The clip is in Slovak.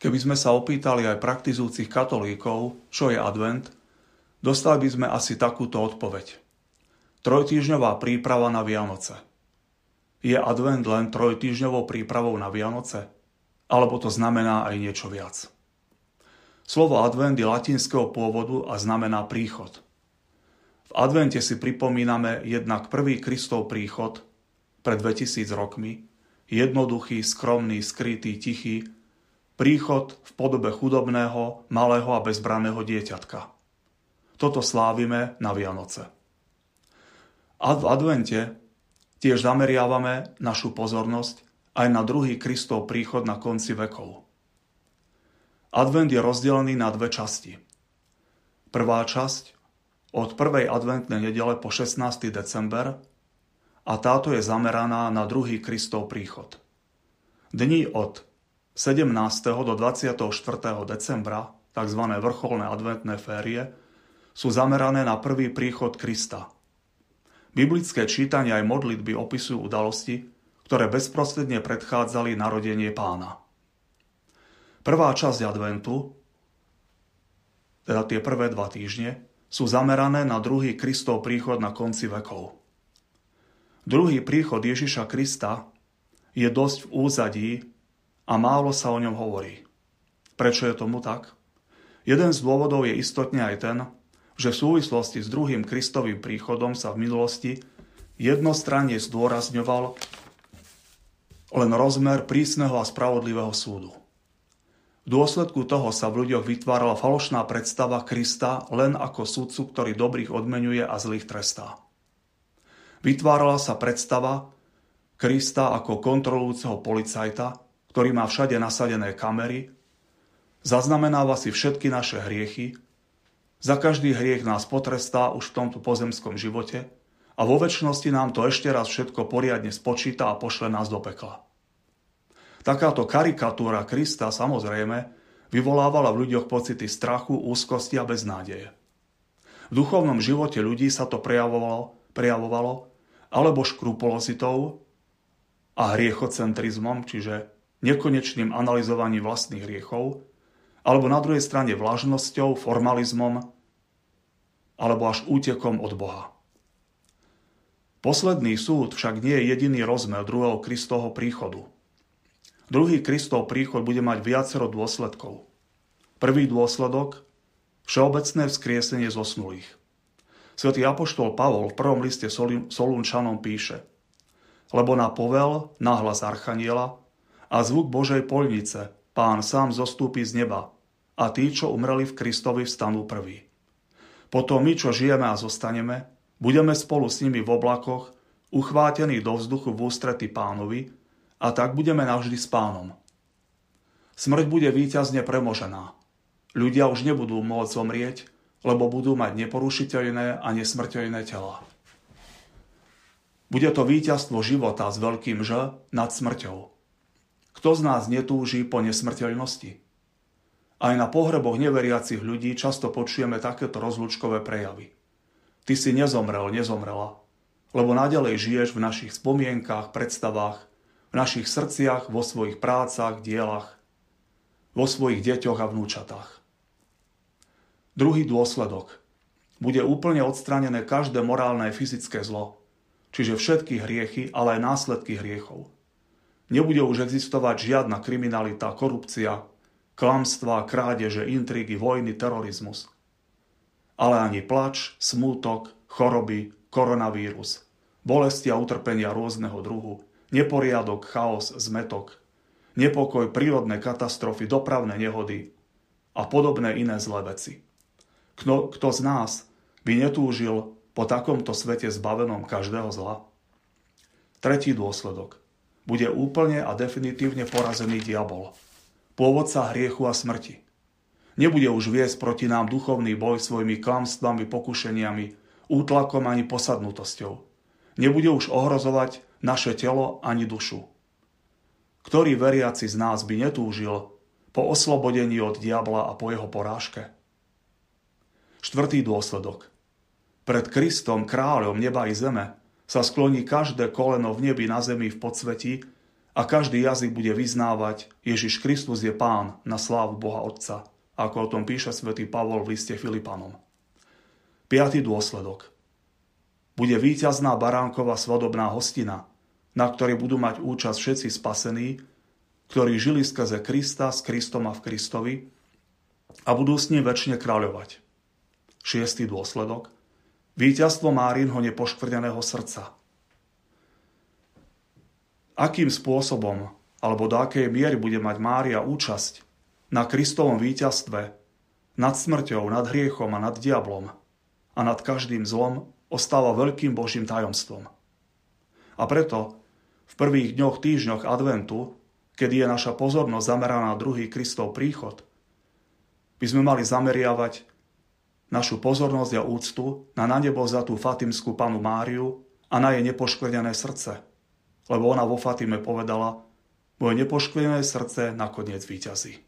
Keby sme sa opýtali aj praktizujúcich katolíkov, čo je advent, dostali by sme asi takúto odpoveď. Trojtýždňová príprava na Vianoce. Je advent len trojtýždňovou prípravou na Vianoce? Alebo to znamená aj niečo viac? Slovo advent je latinského pôvodu a znamená príchod. V advente si pripomíname jednak prvý Kristov príchod pred 2000 rokmi, jednoduchý, skromný, skrytý, tichý, príchod v podobe chudobného, malého a bezbraného dieťatka. Toto slávime na Vianoce. A v advente tiež zameriavame našu pozornosť aj na druhý Kristov príchod na konci vekov. Advent je rozdelený na dve časti. Prvá časť od prvej adventnej nedele po 16. december a táto je zameraná na druhý Kristov príchod. Dni od 17. do 24. decembra, tzv. vrcholné adventné férie, sú zamerané na prvý príchod Krista. Biblické čítania aj modlitby opisujú udalosti, ktoré bezprostredne predchádzali narodenie pána. Prvá časť adventu, teda tie prvé dva týždne, sú zamerané na druhý Kristov príchod na konci vekov. Druhý príchod Ježiša Krista je dosť v úzadí a málo sa o ňom hovorí. Prečo je tomu tak? Jeden z dôvodov je istotne aj ten, že v súvislosti s druhým Kristovým príchodom sa v minulosti jednostranne zdôrazňoval len rozmer prísneho a spravodlivého súdu. V dôsledku toho sa v ľuďoch vytvárala falošná predstava Krista len ako sudcu, ktorý dobrých odmenuje a zlých trestá. Vytvárala sa predstava Krista ako kontrolujúceho policajta, ktorý má všade nasadené kamery, zaznamenáva si všetky naše hriechy, za každý hriech nás potrestá už v tomto pozemskom živote a vo väčšnosti nám to ešte raz všetko poriadne spočíta a pošle nás do pekla. Takáto karikatúra Krista samozrejme vyvolávala v ľuďoch pocity strachu, úzkosti a beznádeje. V duchovnom živote ľudí sa to prejavovalo, prejavovalo alebo škrupulozitou a hriechocentrizmom, čiže nekonečným analyzovaním vlastných hriechov, alebo na druhej strane vlažnosťou, formalizmom, alebo až útekom od Boha. Posledný súd však nie je jediný rozmer druhého Kristovho príchodu. Druhý Kristov príchod bude mať viacero dôsledkov. Prvý dôsledok – všeobecné vzkriesenie zosnulých. Svetý apoštol Pavol v prvom liste Solunčanom píše Lebo na povel, náhlas Archaniela a zvuk Božej poľnice Pán sám zostúpi z neba a tí, čo umreli v Kristovi, vstanú prví. Potom my, čo žijeme a zostaneme, budeme spolu s nimi v oblakoch, uchvátení do vzduchu v ústrety pánovi a tak budeme navždy s pánom. Smrť bude víťazne premožená. Ľudia už nebudú môcť zomrieť, lebo budú mať neporušiteľné a nesmrteľné tela. Bude to víťazstvo života s veľkým Ž nad smrťou. Kto z nás netúži po nesmrteľnosti? Aj na pohreboch neveriacich ľudí často počujeme takéto rozlúčkové prejavy. Ty si nezomrel, nezomrela, lebo nadalej žiješ v našich spomienkách, predstavách, v našich srdciach, vo svojich prácach, dielach, vo svojich deťoch a vnúčatách. Druhý dôsledok. Bude úplne odstranené každé morálne a fyzické zlo, čiže všetky hriechy, ale aj následky hriechov – Nebude už existovať žiadna kriminalita, korupcia, klamstvá, krádeže, intrigy, vojny, terorizmus. Ale ani plač, smútok, choroby, koronavírus, bolesti a utrpenia rôzneho druhu, neporiadok, chaos, zmetok, nepokoj, prírodné katastrofy, dopravné nehody a podobné iné zlé veci. Kto, kto z nás by netúžil po takomto svete zbavenom každého zla? Tretí dôsledok bude úplne a definitívne porazený diabol, pôvodca hriechu a smrti. Nebude už viesť proti nám duchovný boj svojimi klamstvami, pokušeniami, útlakom ani posadnutosťou. Nebude už ohrozovať naše telo ani dušu. Ktorý veriaci z nás by netúžil po oslobodení od diabla a po jeho porážke? Štvrtý dôsledok. Pred Kristom, kráľom neba i zeme, sa skloní každé koleno v nebi, na zemi, v podsvetí a každý jazyk bude vyznávať Ježiš Kristus je Pán na slávu Boha Otca, ako o tom píše svätý Pavol v liste Filipanom. Piatý dôsledok. Bude víťazná baránková svadobná hostina, na ktorej budú mať účasť všetci spasení, ktorí žili skrze Krista s Kristom a v Kristovi a budú s ním väčšine kráľovať. Šiestý dôsledok. Víťazstvo Márinho nepoškvrneného srdca – akým spôsobom alebo do akej miery bude mať Mária účasť na Kristovom víťazstve nad smrťou, nad hriechom a nad diablom a nad každým zlom ostáva veľkým Božím tajomstvom. A preto v prvých dňoch, týždňoch adventu, kedy je naša pozornosť zameraná na druhý Kristov príchod, by sme mali zameriavať našu pozornosť a úctu na na nebo tú Fatimskú panu Máriu a na jej nepoškvrnené srdce – lebo ona vo Fatime povedala, moje nepoškvrnené srdce nakoniec výťazí.